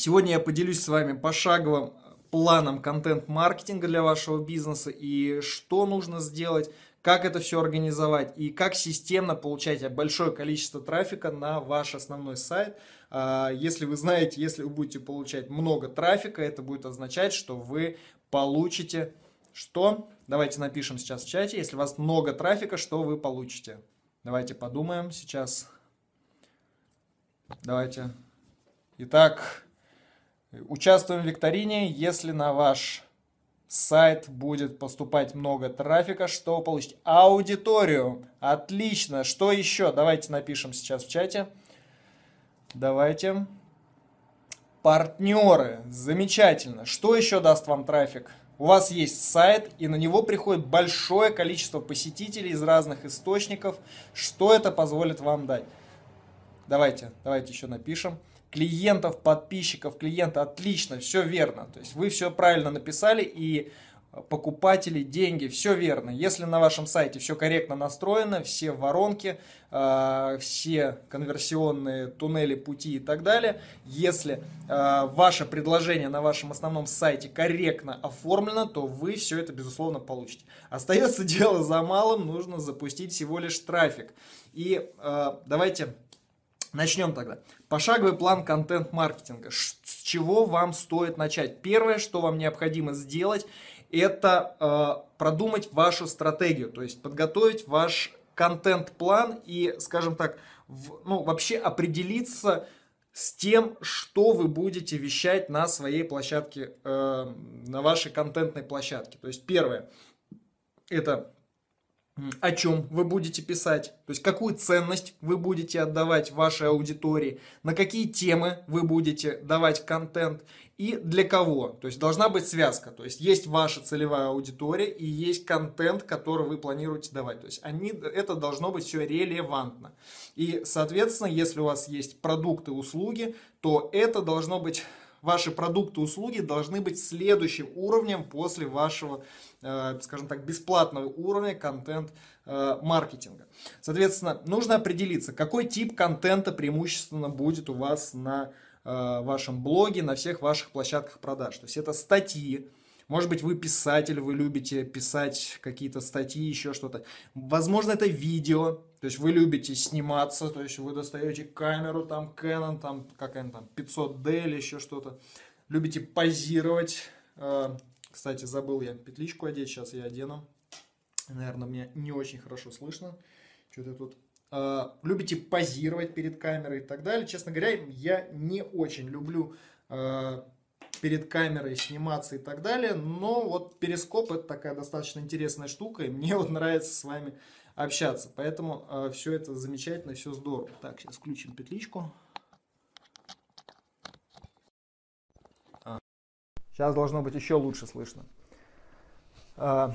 Сегодня я поделюсь с вами пошаговым планом контент-маркетинга для вашего бизнеса и что нужно сделать, как это все организовать и как системно получать большое количество трафика на ваш основной сайт. А, если вы знаете, если вы будете получать много трафика, это будет означать, что вы получите что? Давайте напишем сейчас в чате, если у вас много трафика, что вы получите. Давайте подумаем сейчас. Давайте. Итак, Участвуем в викторине. Если на ваш сайт будет поступать много трафика, что получить? Аудиторию. Отлично. Что еще? Давайте напишем сейчас в чате. Давайте. Партнеры. Замечательно. Что еще даст вам трафик? У вас есть сайт, и на него приходит большое количество посетителей из разных источников. Что это позволит вам дать? Давайте, давайте еще напишем клиентов, подписчиков, клиента, отлично, все верно. То есть вы все правильно написали и покупатели, деньги, все верно. Если на вашем сайте все корректно настроено, все воронки, э, все конверсионные туннели, пути и так далее, если э, ваше предложение на вашем основном сайте корректно оформлено, то вы все это, безусловно, получите. Остается дело за малым, нужно запустить всего лишь трафик. И э, давайте Начнем тогда. Пошаговый план контент-маркетинга. С чего вам стоит начать? Первое, что вам необходимо сделать, это э, продумать вашу стратегию, то есть подготовить ваш контент-план и, скажем так, в, ну, вообще определиться с тем, что вы будете вещать на своей площадке, э, на вашей контентной площадке. То есть первое, это о чем вы будете писать, то есть какую ценность вы будете отдавать вашей аудитории, на какие темы вы будете давать контент и для кого. То есть должна быть связка, то есть есть ваша целевая аудитория и есть контент, который вы планируете давать. То есть они, это должно быть все релевантно. И, соответственно, если у вас есть продукты, услуги, то это должно быть ваши продукты, услуги должны быть следующим уровнем после вашего, э, скажем так, бесплатного уровня контент-маркетинга. Э, Соответственно, нужно определиться, какой тип контента преимущественно будет у вас на э, вашем блоге, на всех ваших площадках продаж. То есть это статьи, может быть, вы писатель, вы любите писать какие-то статьи, еще что-то. Возможно, это видео, то есть вы любите сниматься, то есть вы достаете камеру, там Canon, там какая-нибудь там 500D или еще что-то. Любите позировать. Э, кстати, забыл я петличку одеть, сейчас я одену. Наверное, меня не очень хорошо слышно. Что-то тут э, любите позировать перед камерой и так далее. Честно говоря, я не очень люблю э, перед камерой сниматься и так далее. Но вот перископ это такая достаточно интересная штука, и мне вот нравится с вами общаться. Поэтому э, все это замечательно, все здорово. Так, сейчас включим петличку. А. Сейчас должно быть еще лучше слышно. А,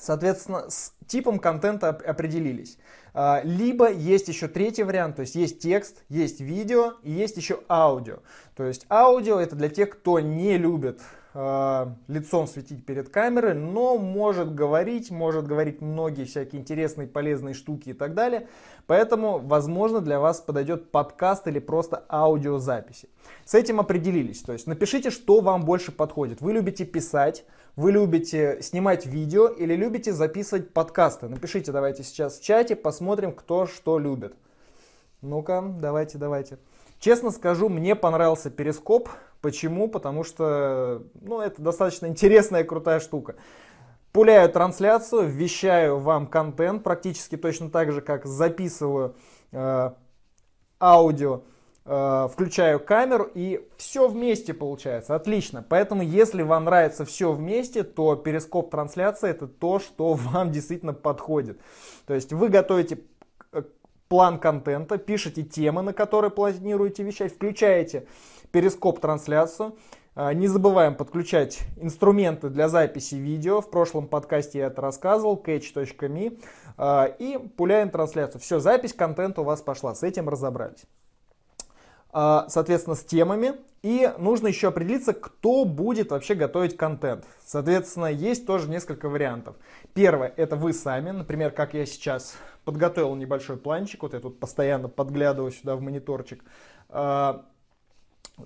Соответственно, с типом контента определились. А, либо есть еще третий вариант, то есть есть текст, есть видео и есть еще аудио. То есть аудио это для тех, кто не любит э, лицом светить перед камерой, но может говорить, может говорить многие всякие интересные, полезные штуки и так далее. Поэтому, возможно, для вас подойдет подкаст или просто аудиозаписи. С этим определились. То есть напишите, что вам больше подходит. Вы любите писать, вы любите снимать видео или любите записывать подкасты. Напишите давайте сейчас в чате, посмотрим, кто что любит. Ну-ка, давайте, давайте. Честно скажу, мне понравился перископ. Почему? Потому что ну, это достаточно интересная и крутая штука. Пуляю трансляцию, вещаю вам контент практически точно так же, как записываю э, аудио, э, включаю камеру и все вместе получается. Отлично. Поэтому, если вам нравится все вместе, то перископ трансляция это то, что вам действительно подходит. То есть вы готовите план контента, пишите темы, на которые планируете вещать, включаете перископ-трансляцию. А, не забываем подключать инструменты для записи видео. В прошлом подкасте я это рассказывал, catch.me. А, и пуляем трансляцию. Все, запись контента у вас пошла. С этим разобрались. А, соответственно, с темами. И нужно еще определиться, кто будет вообще готовить контент. Соответственно, есть тоже несколько вариантов. Первое, это вы сами. Например, как я сейчас подготовил небольшой планчик. Вот я тут постоянно подглядываю сюда в мониторчик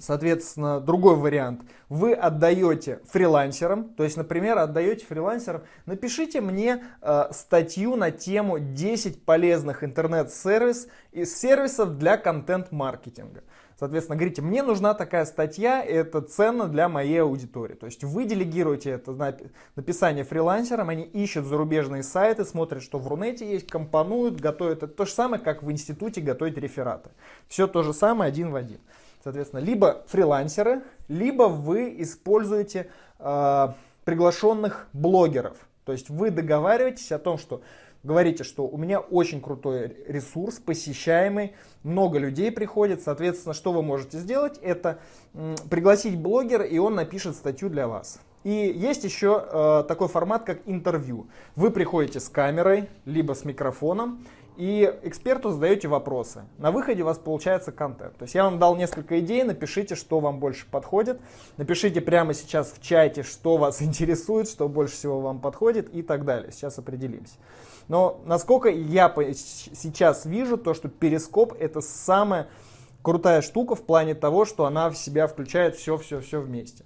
Соответственно, другой вариант. Вы отдаете фрилансерам, то есть, например, отдаете фрилансерам, напишите мне э, статью на тему 10 полезных интернет-сервис и сервисов для контент-маркетинга. Соответственно, говорите, мне нужна такая статья, это ценно для моей аудитории. То есть вы делегируете это написание фрилансерам, они ищут зарубежные сайты, смотрят, что в Рунете есть, компонуют, готовят. Это то же самое, как в институте готовить рефераты. Все то же самое, один в один. Соответственно, либо фрилансеры, либо вы используете э, приглашенных блогеров. То есть вы договариваетесь о том, что говорите, что у меня очень крутой ресурс, посещаемый, много людей приходит, соответственно, что вы можете сделать, это пригласить блогера, и он напишет статью для вас. И есть еще э, такой формат, как интервью. Вы приходите с камерой, либо с микрофоном, и эксперту задаете вопросы. На выходе у вас получается контент. То есть я вам дал несколько идей, напишите, что вам больше подходит. Напишите прямо сейчас в чате, что вас интересует, что больше всего вам подходит и так далее. Сейчас определимся. Но насколько я сейчас вижу, то, что перископ это самая крутая штука в плане того, что она в себя включает все-все-все вместе.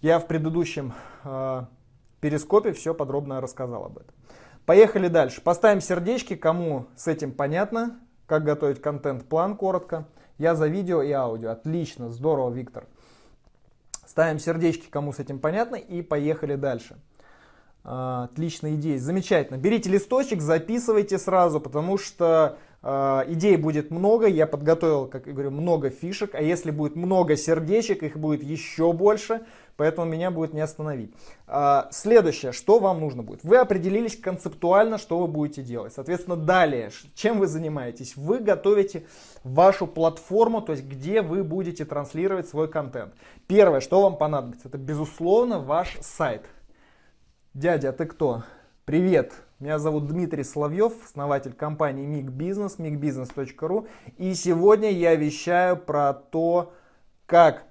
Я в предыдущем э, перископе все подробно рассказал об этом. Поехали дальше. Поставим сердечки, кому с этим понятно, как готовить контент-план коротко. Я за видео и аудио. Отлично, здорово, Виктор. Ставим сердечки, кому с этим понятно, и поехали дальше. А, отличная идея, замечательно. Берите листочек, записывайте сразу, потому что э, идей будет много. Я подготовил, как я говорю, много фишек. А если будет много сердечек, их будет еще больше. Поэтому меня будет не остановить. Э, следующее, что вам нужно будет. Вы определились концептуально, что вы будете делать. Соответственно, далее, чем вы занимаетесь? Вы готовите вашу платформу, то есть где вы будете транслировать свой контент. Первое, что вам понадобится, это безусловно ваш сайт. Дядя, а ты кто? Привет, меня зовут Дмитрий Соловьев, основатель компании MIG Business, migbusiness.ru. И сегодня я вещаю про то, как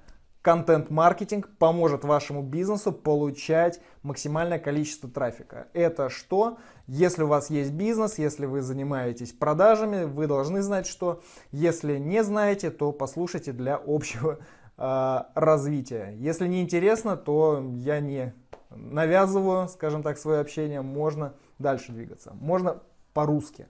контент-маркетинг поможет вашему бизнесу получать максимальное количество трафика. Это что? Если у вас есть бизнес, если вы занимаетесь продажами, вы должны знать, что. Если не знаете, то послушайте для общего э, развития. Если не интересно, то я не навязываю, скажем так, свое общение, можно дальше двигаться. Можно по-русски.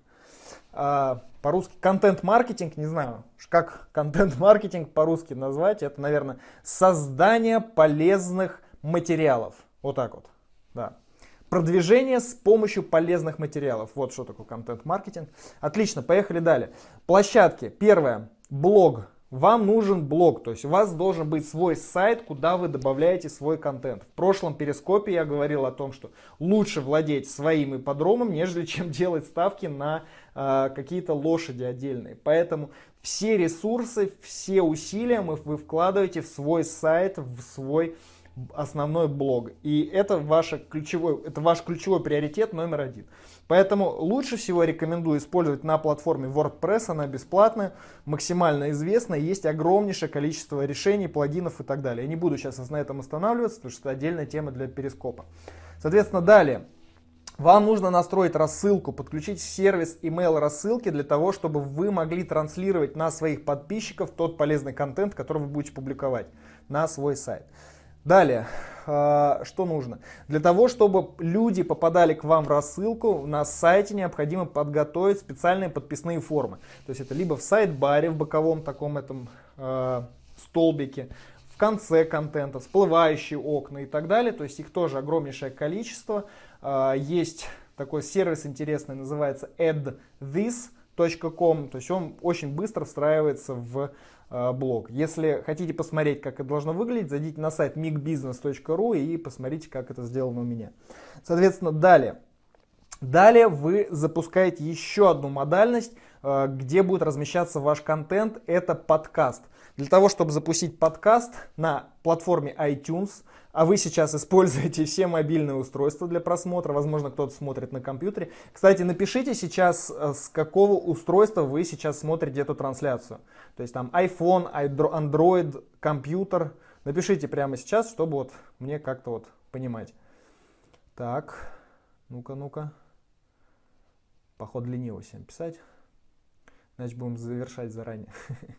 А, по-русски контент-маркетинг, не знаю, как контент-маркетинг по-русски назвать, это, наверное, создание полезных материалов. Вот так вот, да. Продвижение с помощью полезных материалов. Вот что такое контент-маркетинг. Отлично, поехали далее. Площадки. Первое. Блог вам нужен блог, то есть у вас должен быть свой сайт, куда вы добавляете свой контент. В прошлом перископе я говорил о том, что лучше владеть своим ипподромом, нежели чем делать ставки на э, какие-то лошади отдельные. Поэтому все ресурсы, все усилия вы вкладываете в свой сайт, в свой основной блог. И это, ваше ключевой, это ваш ключевой приоритет номер один. Поэтому лучше всего рекомендую использовать на платформе WordPress, она бесплатная, максимально известна, есть огромнейшее количество решений, плагинов и так далее. Я не буду сейчас на этом останавливаться, потому что это отдельная тема для перископа. Соответственно, далее. Вам нужно настроить рассылку, подключить сервис email рассылки для того, чтобы вы могли транслировать на своих подписчиков тот полезный контент, который вы будете публиковать на свой сайт. Далее, а, что нужно? Для того, чтобы люди попадали к вам в рассылку, на сайте необходимо подготовить специальные подписные формы. То есть это либо в сайт-баре, в боковом таком этом э, столбике, в конце контента, всплывающие окна и так далее. То есть их тоже огромнейшее количество. Э, есть такой сервис интересный, называется addthis.com. То есть он очень быстро встраивается в Э, блог. Если хотите посмотреть, как это должно выглядеть, зайдите на сайт migbusiness.ru и посмотрите, как это сделано у меня. Соответственно, далее. Далее вы запускаете еще одну модальность, где будет размещаться ваш контент. Это подкаст. Для того, чтобы запустить подкаст на платформе iTunes, а вы сейчас используете все мобильные устройства для просмотра, возможно, кто-то смотрит на компьютере. Кстати, напишите сейчас, э, с какого устройства вы сейчас смотрите эту трансляцию. То есть там iPhone, Android, компьютер. Напишите прямо сейчас, чтобы вот мне как-то вот понимать. Так, ну-ка, ну-ка. Походу лениво всем писать. Значит, будем завершать заранее.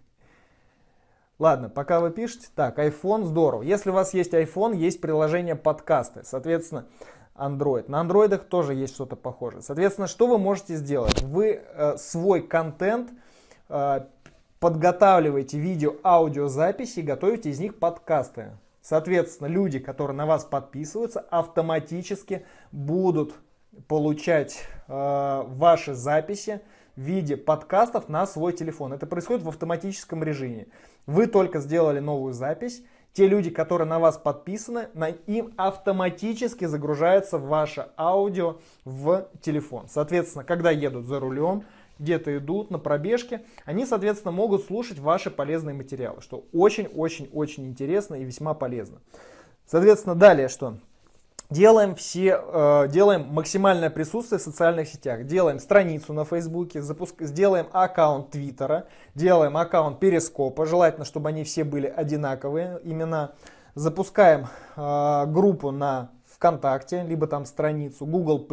Ладно, пока вы пишете. Так, iPhone здорово. Если у вас есть iPhone, есть приложение подкасты. Соответственно, Android. На андроидах тоже есть что-то похожее. Соответственно, что вы можете сделать? Вы э, свой контент э, подготавливаете видео, аудиозаписи готовите из них подкасты. Соответственно, люди, которые на вас подписываются, автоматически будут получать э, ваши записи в виде подкастов на свой телефон. Это происходит в автоматическом режиме. Вы только сделали новую запись, те люди, которые на вас подписаны, на им автоматически загружается ваше аудио в телефон. Соответственно, когда едут за рулем, где-то идут на пробежке, они, соответственно, могут слушать ваши полезные материалы, что очень-очень-очень интересно и весьма полезно. Соответственно, далее что? Делаем все, э, делаем максимальное присутствие в социальных сетях. Делаем страницу на Фейсбуке, запуск, сделаем аккаунт Твиттера, делаем аккаунт Перископа. Желательно, чтобы они все были одинаковые имена. Запускаем э, группу на ВКонтакте, либо там страницу Google+,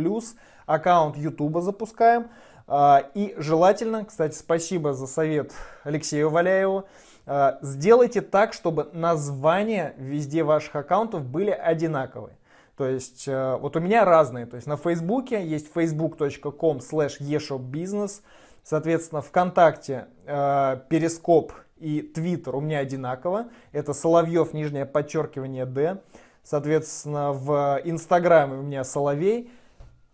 аккаунт Ютуба запускаем. Э, и желательно, кстати, спасибо за совет Алексею Валяеву, э, сделайте так, чтобы названия везде ваших аккаунтов были одинаковые. То есть э, вот у меня разные. То есть на Фейсбуке есть facebook.com slash eshopbusiness. Соответственно, ВКонтакте, э, Перископ и Твиттер у меня одинаково. Это Соловьев, нижнее подчеркивание D. Соответственно, в Инстаграме у меня Соловей.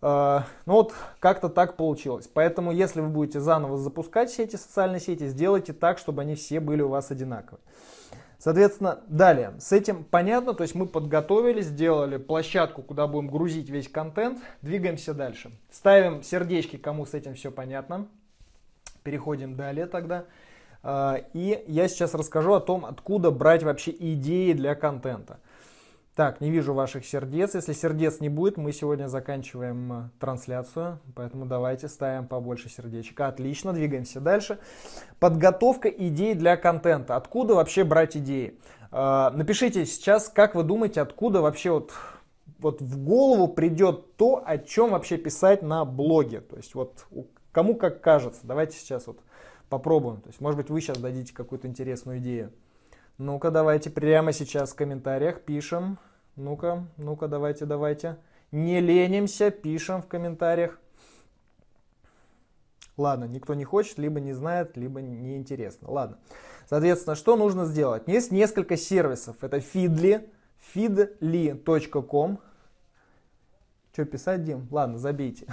Э, ну вот как-то так получилось. Поэтому, если вы будете заново запускать все эти социальные сети, сделайте так, чтобы они все были у вас одинаковые. Соответственно, далее, с этим понятно, то есть мы подготовили, сделали площадку, куда будем грузить весь контент, двигаемся дальше. Ставим сердечки, кому с этим все понятно. Переходим далее тогда. А, и я сейчас расскажу о том, откуда брать вообще идеи для контента. Так, не вижу ваших сердец. Если сердец не будет, мы сегодня заканчиваем э, трансляцию. Поэтому давайте ставим побольше сердечек. Отлично, двигаемся дальше. Подготовка идей для контента. Откуда вообще брать идеи? Э, напишите сейчас, как вы думаете, откуда вообще вот, вот в голову придет то, о чем вообще писать на блоге. То есть вот кому как кажется. Давайте сейчас вот попробуем. То есть может быть вы сейчас дадите какую-то интересную идею. Ну-ка, давайте прямо сейчас в комментариях пишем. Ну-ка, ну-ка, давайте, давайте. Не ленимся, пишем в комментариях. Ладно, никто не хочет, либо не знает, либо неинтересно. Ладно. Соответственно, что нужно сделать? Есть несколько сервисов. Это Feedly, feedly.com. Что писать, Дим? Ладно, забейте.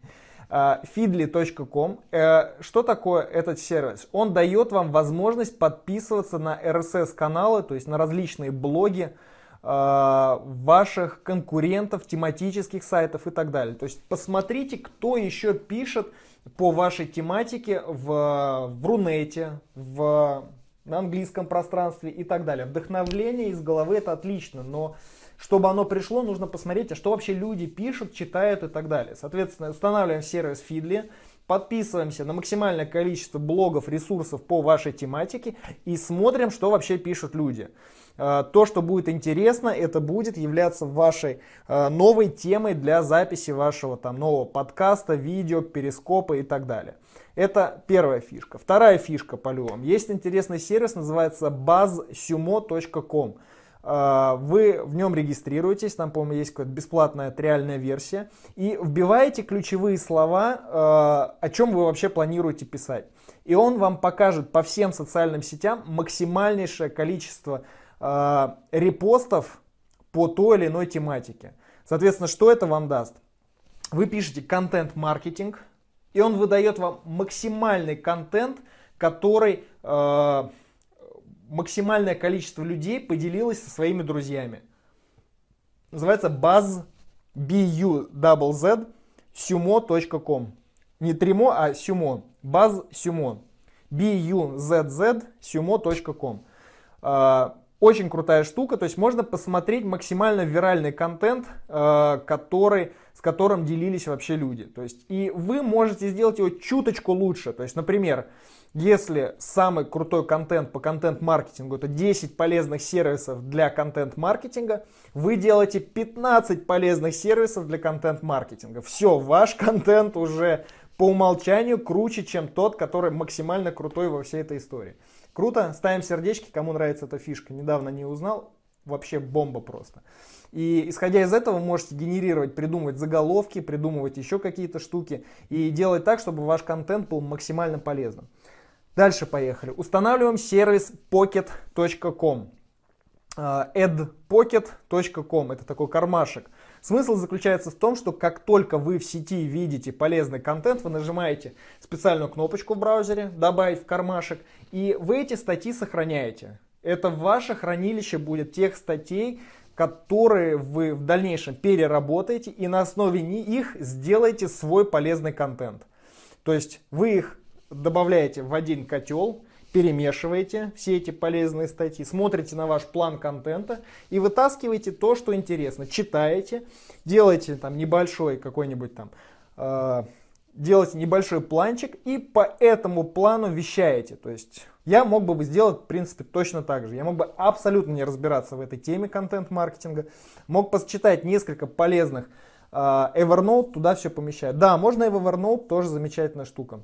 feedly.com. Э, что такое этот сервис? Он дает вам возможность подписываться на RSS-каналы, то есть на различные блоги, ваших конкурентов, тематических сайтов и так далее. То есть посмотрите, кто еще пишет по вашей тематике в, в Рунете, в, на английском пространстве и так далее. Вдохновление из головы это отлично, но чтобы оно пришло, нужно посмотреть, а что вообще люди пишут, читают и так далее. Соответственно, устанавливаем сервис Feedly, подписываемся на максимальное количество блогов, ресурсов по вашей тематике и смотрим, что вообще пишут люди. Э, то, что будет интересно, это будет являться вашей э, новой темой для записи вашего там нового подкаста, видео, перископа и так далее. Это первая фишка. Вторая фишка по любому. Есть интересный сервис, называется buzzsumo.com. Э, вы в нем регистрируетесь, там, по-моему, есть какая-то бесплатная триальная версия, и вбиваете ключевые слова, о чем вы вообще планируете писать. И он вам покажет по всем социальным сетям максимальнейшее количество э, репостов по той или иной тематике. Соответственно, что это вам даст? Вы пишете контент-маркетинг, и он выдает вам максимальный контент, который э, максимальное количество людей поделилось со своими друзьями. Называется buzz, B-U-Z, sumo.com. Не тримо, а sumo. Buzz sumo. B-U-Z-Z, sumo.com. Очень крутая штука, то есть можно посмотреть максимально виральный контент, э, который, с которым делились вообще люди. То есть и вы можете сделать его чуточку лучше. То есть, например, если самый крутой контент по контент-маркетингу это 10 полезных сервисов для контент-маркетинга, вы делаете 15 полезных сервисов для контент-маркетинга. Все, ваш контент уже по умолчанию круче, чем тот, который максимально крутой во всей этой истории. Круто, ставим сердечки, кому нравится эта фишка. Недавно не узнал, вообще бомба просто. И исходя из этого можете генерировать, придумывать заголовки, придумывать еще какие-то штуки и делать так, чтобы ваш контент был максимально полезным. Дальше поехали. Устанавливаем сервис pocket.com. adpocket.com. Это такой кармашек. Смысл заключается в том, что как только вы в сети видите полезный контент, вы нажимаете специальную кнопочку в браузере «Добавить в кармашек», и вы эти статьи сохраняете. Это ваше хранилище будет тех статей, которые вы в дальнейшем переработаете и на основе них сделаете свой полезный контент. То есть вы их добавляете в один котел, перемешиваете все эти полезные статьи, смотрите на ваш план контента и вытаскиваете то, что интересно. Читаете, делаете там небольшой какой-нибудь там, э, делаете небольшой планчик и по этому плану вещаете. То есть я мог бы сделать, в принципе, точно так же. Я мог бы абсолютно не разбираться в этой теме контент-маркетинга. Мог почитать несколько полезных э, Evernote, туда все помещать. Да, можно и в Evernote, тоже замечательная штука.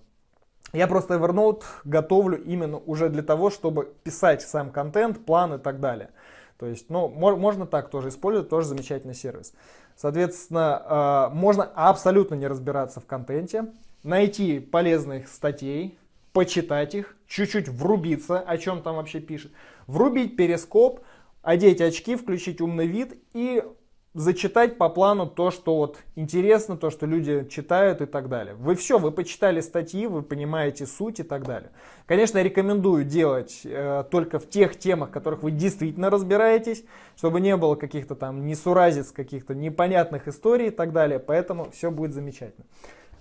Я просто Evernote готовлю именно уже для того, чтобы писать сам контент, план и так далее. То есть, ну, можно так тоже использовать, тоже замечательный сервис. Соответственно, а, можно абсолютно не разбираться в контенте, найти полезных статей, почитать их, чуть-чуть врубиться, о чем там вообще пишет, врубить перископ, одеть очки, включить умный вид и зачитать по плану то, что вот интересно, то, что люди читают и так далее. Вы все, вы почитали статьи, вы понимаете суть и так далее. Конечно, я рекомендую делать э, только в тех темах, в которых вы действительно разбираетесь, чтобы не было каких-то там несуразиц, каких-то непонятных историй и так далее, поэтому все будет замечательно.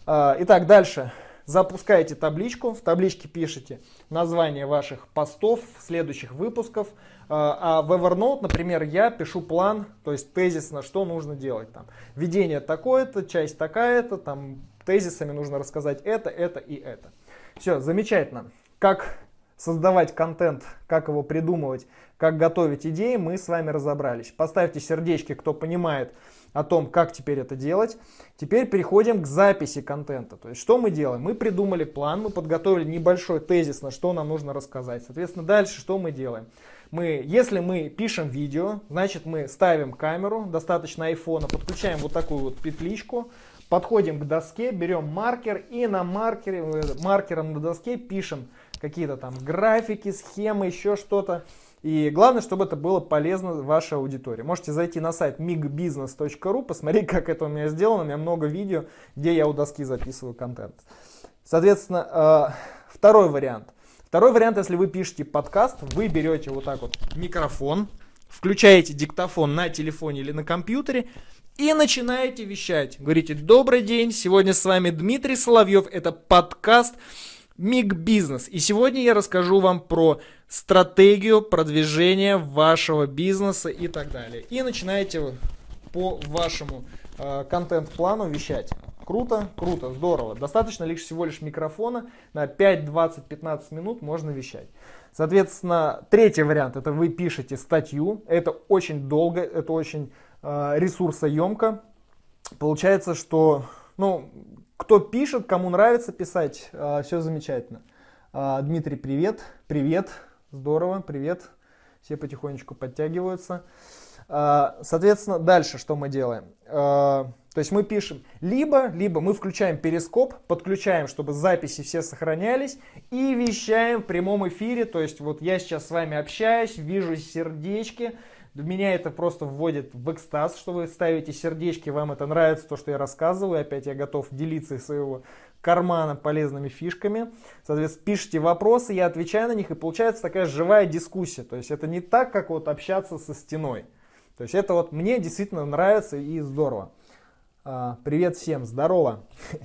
Э, итак, дальше. Запускаете табличку, в табличке пишите название ваших постов, следующих выпусков, а, а в Evernote, например, я пишу план, то есть тезисно, что нужно делать. Там, введение такое-то, часть такая-то, там, тезисами нужно рассказать это, это и это. Все, замечательно. Как создавать контент, как его придумывать, как готовить идеи, мы с вами разобрались. Поставьте сердечки, кто понимает о том, как теперь это делать. Теперь переходим к записи контента. То есть, что мы делаем? Мы придумали план, мы подготовили небольшой тезис, на что нам нужно рассказать. Соответственно, дальше что мы делаем? Мы, если мы пишем видео, значит мы ставим камеру, достаточно айфона, подключаем вот такую вот петличку, подходим к доске, берем маркер и на маркере, э, маркером на доске пишем какие-то там графики, схемы, еще что-то. И главное, чтобы это было полезно вашей аудитории. Можете зайти на сайт migbusiness.ru, посмотреть, как это у меня сделано. У меня много видео, где я у доски записываю контент. Соответственно, э, второй вариант – Второй вариант, если вы пишете подкаст, вы берете вот так вот микрофон, включаете диктофон на телефоне или на компьютере и начинаете вещать. Говорите, добрый день, сегодня с вами Дмитрий Соловьев, это подкаст Миг Бизнес. И сегодня я расскажу вам про стратегию продвижения вашего бизнеса и так далее. И начинаете по вашему э, контент-плану вещать. Круто, круто, здорово. Достаточно лишь всего лишь микрофона. На 5, 20, 15 минут можно вещать. Соответственно, третий вариант, это вы пишете статью. Это очень долго, это очень э, ресурсоемко. Получается, что, ну, кто пишет, кому нравится писать, э, все замечательно. Э, Дмитрий, привет, привет, здорово, привет. Все потихонечку подтягиваются. Соответственно, дальше что мы делаем? Э, то есть мы пишем либо, либо мы включаем перископ, подключаем, чтобы записи все сохранялись и вещаем в прямом эфире. То есть вот я сейчас с вами общаюсь, вижу сердечки, меня это просто вводит в экстаз, что вы ставите сердечки, вам это нравится, то, что я рассказываю. Опять я готов делиться из своего кармана полезными фишками. Соответственно, пишите вопросы, я отвечаю на них, и получается такая живая дискуссия. То есть это не так, как вот общаться со стеной. То есть это вот мне действительно нравится и здорово. А, привет всем, здорово.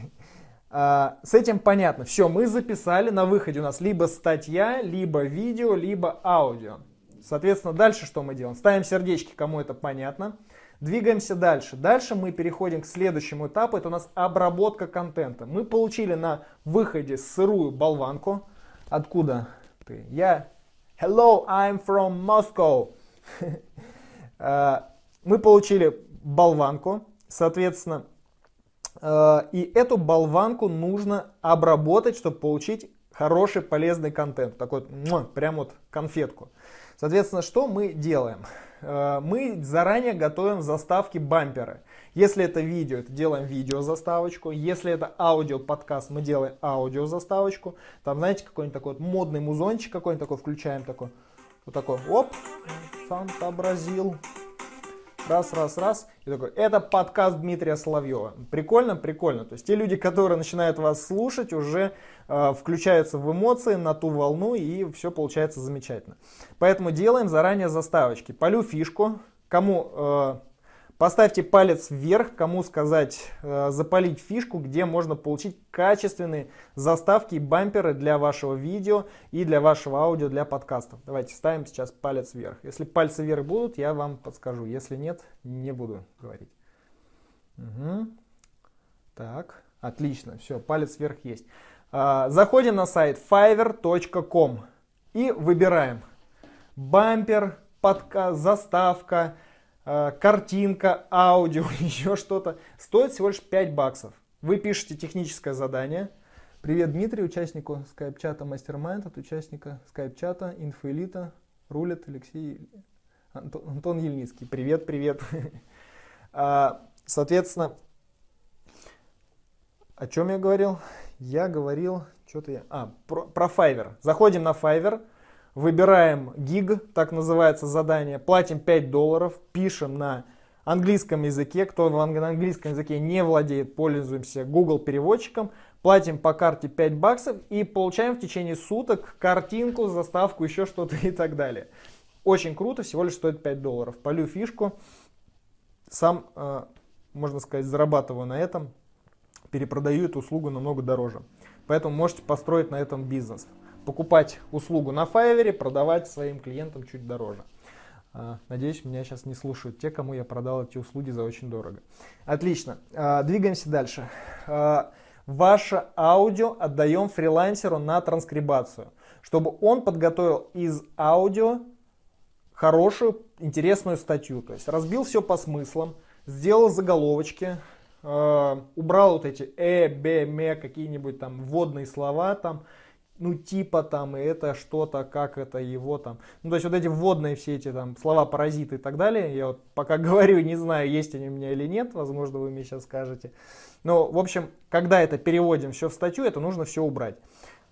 А, с этим понятно. Все, мы записали. На выходе у нас либо статья, либо видео, либо аудио. Соответственно, дальше что мы делаем? Ставим сердечки, кому это понятно. Двигаемся дальше. Дальше мы переходим к следующему этапу. Это у нас обработка контента. Мы получили на выходе сырую болванку. Откуда ты? Я... Hello, I'm from Moscow. А, мы получили болванку. Соответственно, Э, и эту болванку нужно обработать, чтобы получить хороший полезный контент. Такой вот, прям вот конфетку. Соответственно, что мы делаем? Э, мы заранее готовим заставки бамперы. Если это видео, это делаем видео заставочку. Если это аудио подкаст, мы делаем аудио заставочку. Там, знаете, какой-нибудь такой вот модный музончик какой-нибудь такой включаем такой. Вот такой, оп, сам сообразил. Раз, раз, раз. И такой, это подкаст Дмитрия Соловьева. Прикольно, прикольно. То есть те люди, которые начинают вас слушать, уже э, включаются в эмоции, на ту волну, и все получается замечательно. Поэтому делаем заранее заставочки. Полю фишку. Кому э, Поставьте палец вверх, кому сказать э, запалить фишку, где можно получить качественные заставки и бамперы для вашего видео и для вашего аудио, для подкастов. Давайте ставим сейчас палец вверх. Если пальцы вверх будут, я вам подскажу. Если нет, не буду говорить. Угу. Так, отлично, все, палец вверх есть. А, заходим на сайт fiverr.com и выбираем бампер, подкаст, заставка, картинка, аудио, еще что-то, стоит всего лишь 5 баксов. Вы пишете техническое задание. Привет, Дмитрий, участнику скайп-чата Мастермайнд, от участника скайп-чата Инфоэлита, рулет Алексей Антон, Антон Ельницкий. Привет, привет. А, соответственно, о чем я говорил? Я говорил, что-то я... А, про, про Fiverr. Заходим на Fiverr выбираем гиг, так называется задание, платим 5 долларов, пишем на английском языке, кто в английском языке не владеет, пользуемся Google переводчиком, платим по карте 5 баксов и получаем в течение суток картинку, заставку, еще что-то и так далее. Очень круто, всего лишь стоит 5 долларов. Полю фишку, сам, э, можно сказать, зарабатываю на этом, перепродаю эту услугу намного дороже. Поэтому можете построить на этом бизнес покупать услугу на Fiverr, продавать своим клиентам чуть дороже. А, надеюсь, меня сейчас не слушают те, кому я продал эти услуги за очень дорого. Отлично. А, двигаемся дальше. А, ваше аудио отдаем фрилансеру на транскрибацию, чтобы он подготовил из аудио хорошую, интересную статью. То есть разбил все по смыслам, сделал заголовочки, убрал вот эти э, б, ме, какие-нибудь там вводные слова там, ну, типа там, и это что-то, как это его там. Ну, то есть вот эти вводные все эти там слова паразиты и так далее, я вот пока говорю, не знаю, есть они у меня или нет, возможно, вы мне сейчас скажете. Но, в общем, когда это переводим все в статью, это нужно все убрать.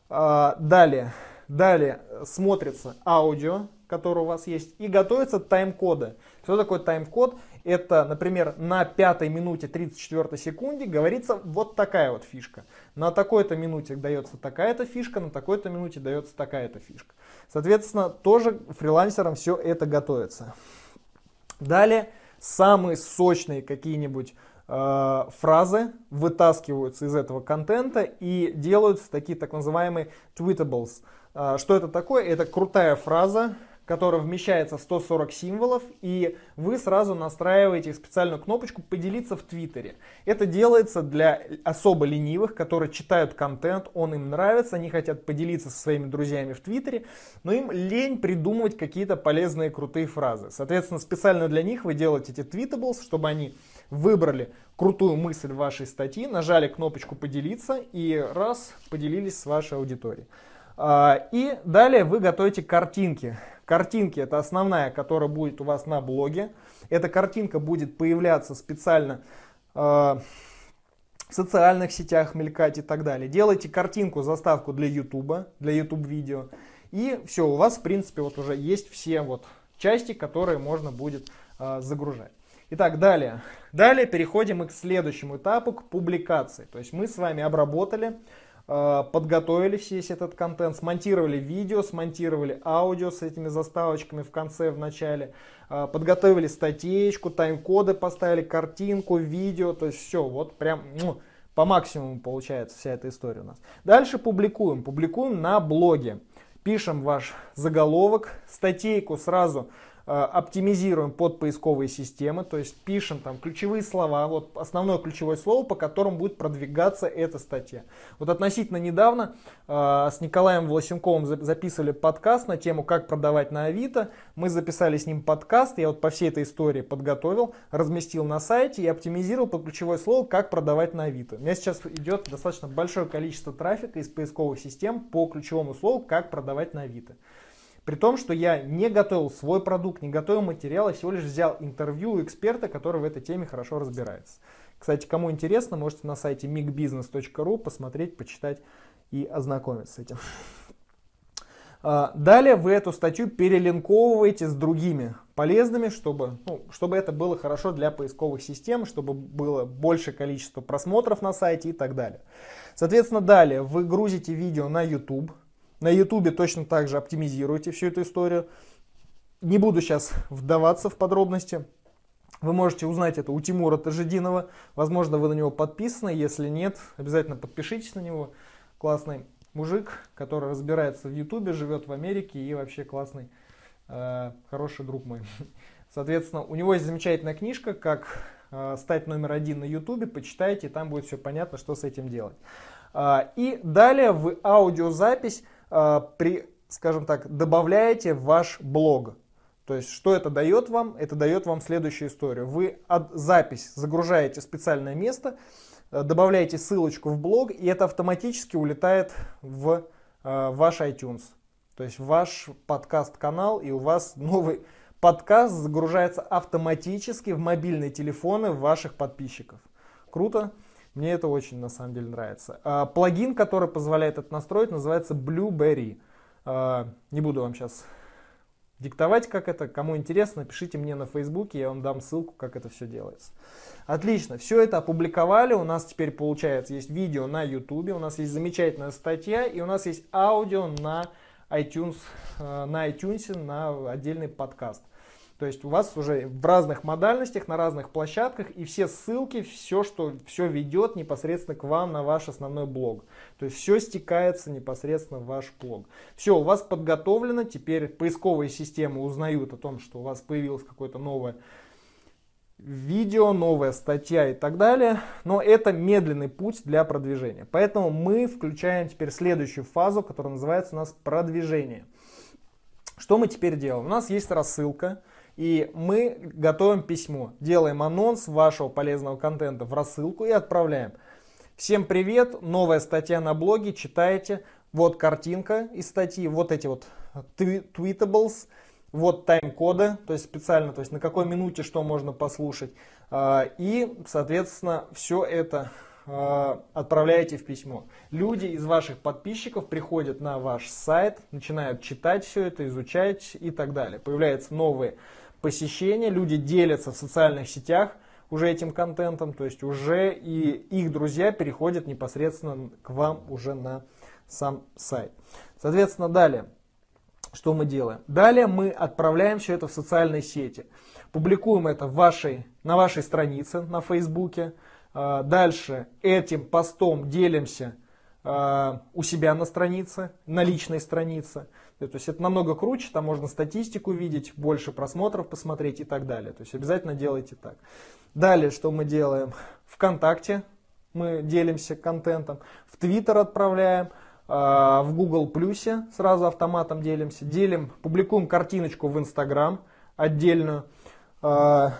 А, далее, далее смотрится аудио, которое у вас есть, и готовятся тайм-коды. Что такое тайм-код? Это, например, на пятой минуте 34 секунде говорится вот такая вот фишка. На такой-то минуте дается такая-то фишка, на такой-то минуте дается такая-то фишка. Соответственно, тоже фрилансерам все это готовится. Далее, самые сочные какие-нибудь э, фразы вытаскиваются из этого контента и делаются такие так называемые tweetables. Э, что это такое? Это крутая фраза, которая вмещается в 140 символов, и вы сразу настраиваете специальную кнопочку «Поделиться в Твиттере». Это делается для особо ленивых, которые читают контент, он им нравится, они хотят поделиться со своими друзьями в Твиттере, но им лень придумывать какие-то полезные крутые фразы. Соответственно, специально для них вы делаете эти tweetables, чтобы они выбрали крутую мысль вашей статьи, нажали кнопочку «Поделиться» и раз, поделились с вашей аудиторией. А, и далее вы готовите картинки. Картинки это основная, которая будет у вас на блоге. Эта картинка будет появляться специально э, в социальных сетях, мелькать и так далее. Делайте картинку, заставку для YouTube, для YouTube видео. И все, у вас в принципе вот уже есть все вот части, которые можно будет э, загружать. Итак, далее. Далее переходим мы к следующему этапу, к публикации. То есть мы с вами обработали подготовили весь этот контент, смонтировали видео, смонтировали аудио с этими заставочками в конце, в начале, э, подготовили статейку, тайм-коды поставили, картинку, видео, то есть все, вот прям ну, по максимуму получается вся эта история у нас. Дальше публикуем, публикуем на блоге. Пишем ваш заголовок, статейку сразу оптимизируем под поисковые системы, то есть пишем там ключевые слова, вот основное ключевое слово, по которому будет продвигаться эта статья. Вот относительно недавно э, с Николаем Волосенковым записывали подкаст на тему «Как продавать на Авито». Мы записали с ним подкаст, я вот по всей этой истории подготовил, разместил на сайте и оптимизировал под ключевое слово «Как продавать на Авито». У меня сейчас идет достаточно большое количество трафика из поисковых систем по ключевому слову «Как продавать на Авито». При том, что я не готовил свой продукт, не готовил материал, всего лишь взял интервью у эксперта, который в этой теме хорошо разбирается. Кстати, кому интересно, можете на сайте migbusiness.ru посмотреть, почитать и ознакомиться с этим. А, далее вы эту статью перелинковываете с другими полезными, чтобы, ну, чтобы это было хорошо для поисковых систем, чтобы было большее количество просмотров на сайте и так далее. Соответственно, далее вы грузите видео на YouTube, на ютубе точно так же оптимизируйте всю эту историю. Не буду сейчас вдаваться в подробности. Вы можете узнать это у Тимура Тажидинова. Возможно, вы на него подписаны. Если нет, обязательно подпишитесь на него. Классный мужик, который разбирается в Ютубе, живет в Америке и вообще классный, э, хороший друг мой. Соответственно, у него есть замечательная книжка, как э, стать номер один на Ютубе. Почитайте, там будет все понятно, что с этим делать. Э, и далее в аудиозапись при, скажем так, добавляете в ваш блог. То есть, что это дает вам? Это дает вам следующую историю. Вы от запись загружаете в специальное место, э, добавляете ссылочку в блог, и это автоматически улетает в э, ваш iTunes. То есть ваш подкаст-канал, и у вас новый подкаст загружается автоматически в мобильные телефоны ваших подписчиков. Круто? Мне это очень на самом деле нравится. А, плагин, который позволяет это настроить, называется Blueberry. А, не буду вам сейчас диктовать, как это. Кому интересно, пишите мне на Фейсбуке, я вам дам ссылку, как это все делается. Отлично, все это опубликовали. У нас теперь получается есть видео на YouTube, у нас есть замечательная статья и у нас есть аудио на iTunes, а, на iTunes, на отдельный подкаст. То есть у вас уже в разных модальностях, на разных площадках, и все ссылки, все, что все ведет непосредственно к вам на ваш основной блог. То есть все стекается непосредственно в ваш блог. Все, у вас подготовлено, теперь поисковые системы узнают о том, что у вас появилось какое-то новое видео, новая статья и так далее. Но это медленный путь для продвижения. Поэтому мы включаем теперь следующую фазу, которая называется у нас продвижение. Что мы теперь делаем? У нас есть рассылка. И мы готовим письмо, делаем анонс вашего полезного контента в рассылку и отправляем. Всем привет, новая статья на блоге, читайте. Вот картинка из статьи, вот эти вот tweetables, вот тайм-коды, то есть специально, то есть на какой минуте что можно послушать. А, и, соответственно, все это а, отправляете в письмо. Люди из ваших подписчиков приходят на ваш сайт, начинают читать все это, изучать и так далее. Появляются новые посещения, люди делятся в социальных сетях уже этим контентом, то есть уже и их друзья переходят непосредственно к вам уже на сам сайт. Соответственно, далее, что мы делаем? Далее мы отправляем все это в социальные сети. Публикуем это в вашей, на вашей странице на Фейсбуке. А, дальше этим постом делимся а, у себя на странице, на личной странице. То есть это намного круче, там можно статистику видеть, больше просмотров посмотреть и так далее. То есть обязательно делайте так. Далее, что мы делаем? Вконтакте мы делимся контентом, в Твиттер отправляем, а, в Google Плюсе сразу автоматом делимся, делим, публикуем картиночку в Инстаграм отдельную, а,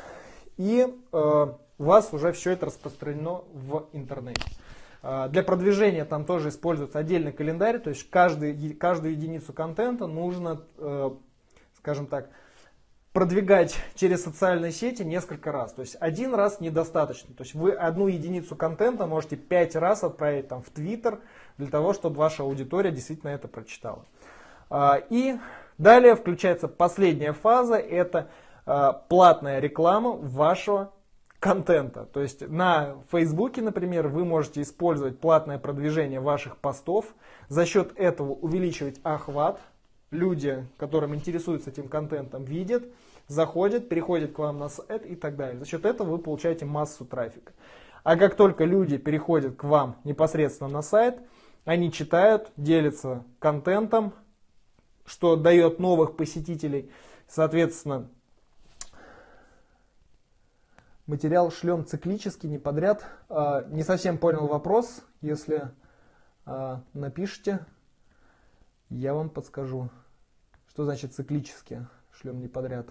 и а, у вас уже все это распространено в интернете. А, для продвижения там тоже используется отдельный календарь, то есть каждый, каждую единицу контента нужно, э, скажем так, продвигать через социальные сети несколько раз. То есть один раз недостаточно. То есть вы одну единицу контента можете пять раз отправить там в Твиттер для того, чтобы ваша аудитория действительно это прочитала. А, и далее включается последняя фаза, это а, платная реклама вашего контента. То есть на Фейсбуке, например, вы можете использовать платное продвижение ваших постов, за счет этого увеличивать охват. Люди, которым интересуются этим контентом, видят, заходят, переходят к вам на сайт и так далее. За счет этого вы получаете массу трафика. А как только люди переходят к вам непосредственно на сайт, они читают, делятся контентом, что дает новых посетителей. Соответственно, Материал шлем циклически, не подряд. А, не совсем понял вопрос. Если а, напишите, я вам подскажу. Что значит циклически? Шлем не подряд.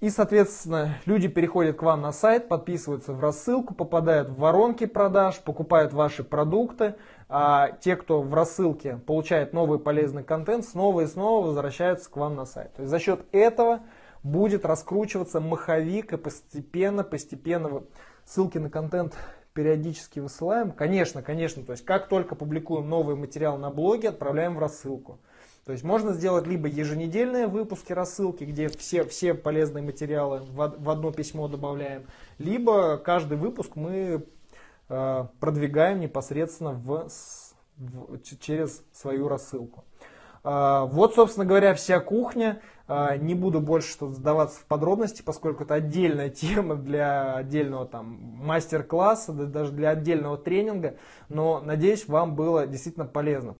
И, соответственно, люди переходят к вам на сайт, подписываются в рассылку, попадают в воронки продаж, покупают ваши продукты. А те, кто в рассылке получает новый полезный контент, снова и снова возвращаются к вам на сайт. То есть за счет этого будет раскручиваться маховик и постепенно, постепенно ссылки на контент периодически высылаем. Конечно, конечно, то есть как только публикуем новый материал на блоге, отправляем в рассылку. То есть можно сделать либо еженедельные выпуски рассылки, где все, все полезные материалы в, в одно письмо добавляем, либо каждый выпуск мы э, продвигаем непосредственно в, в, через свою рассылку. Э, вот, собственно говоря, вся кухня. Э, не буду больше что вдаваться в подробности, поскольку это отдельная тема для отдельного там мастер-класса, даже для отдельного тренинга. Но надеюсь, вам было действительно полезно.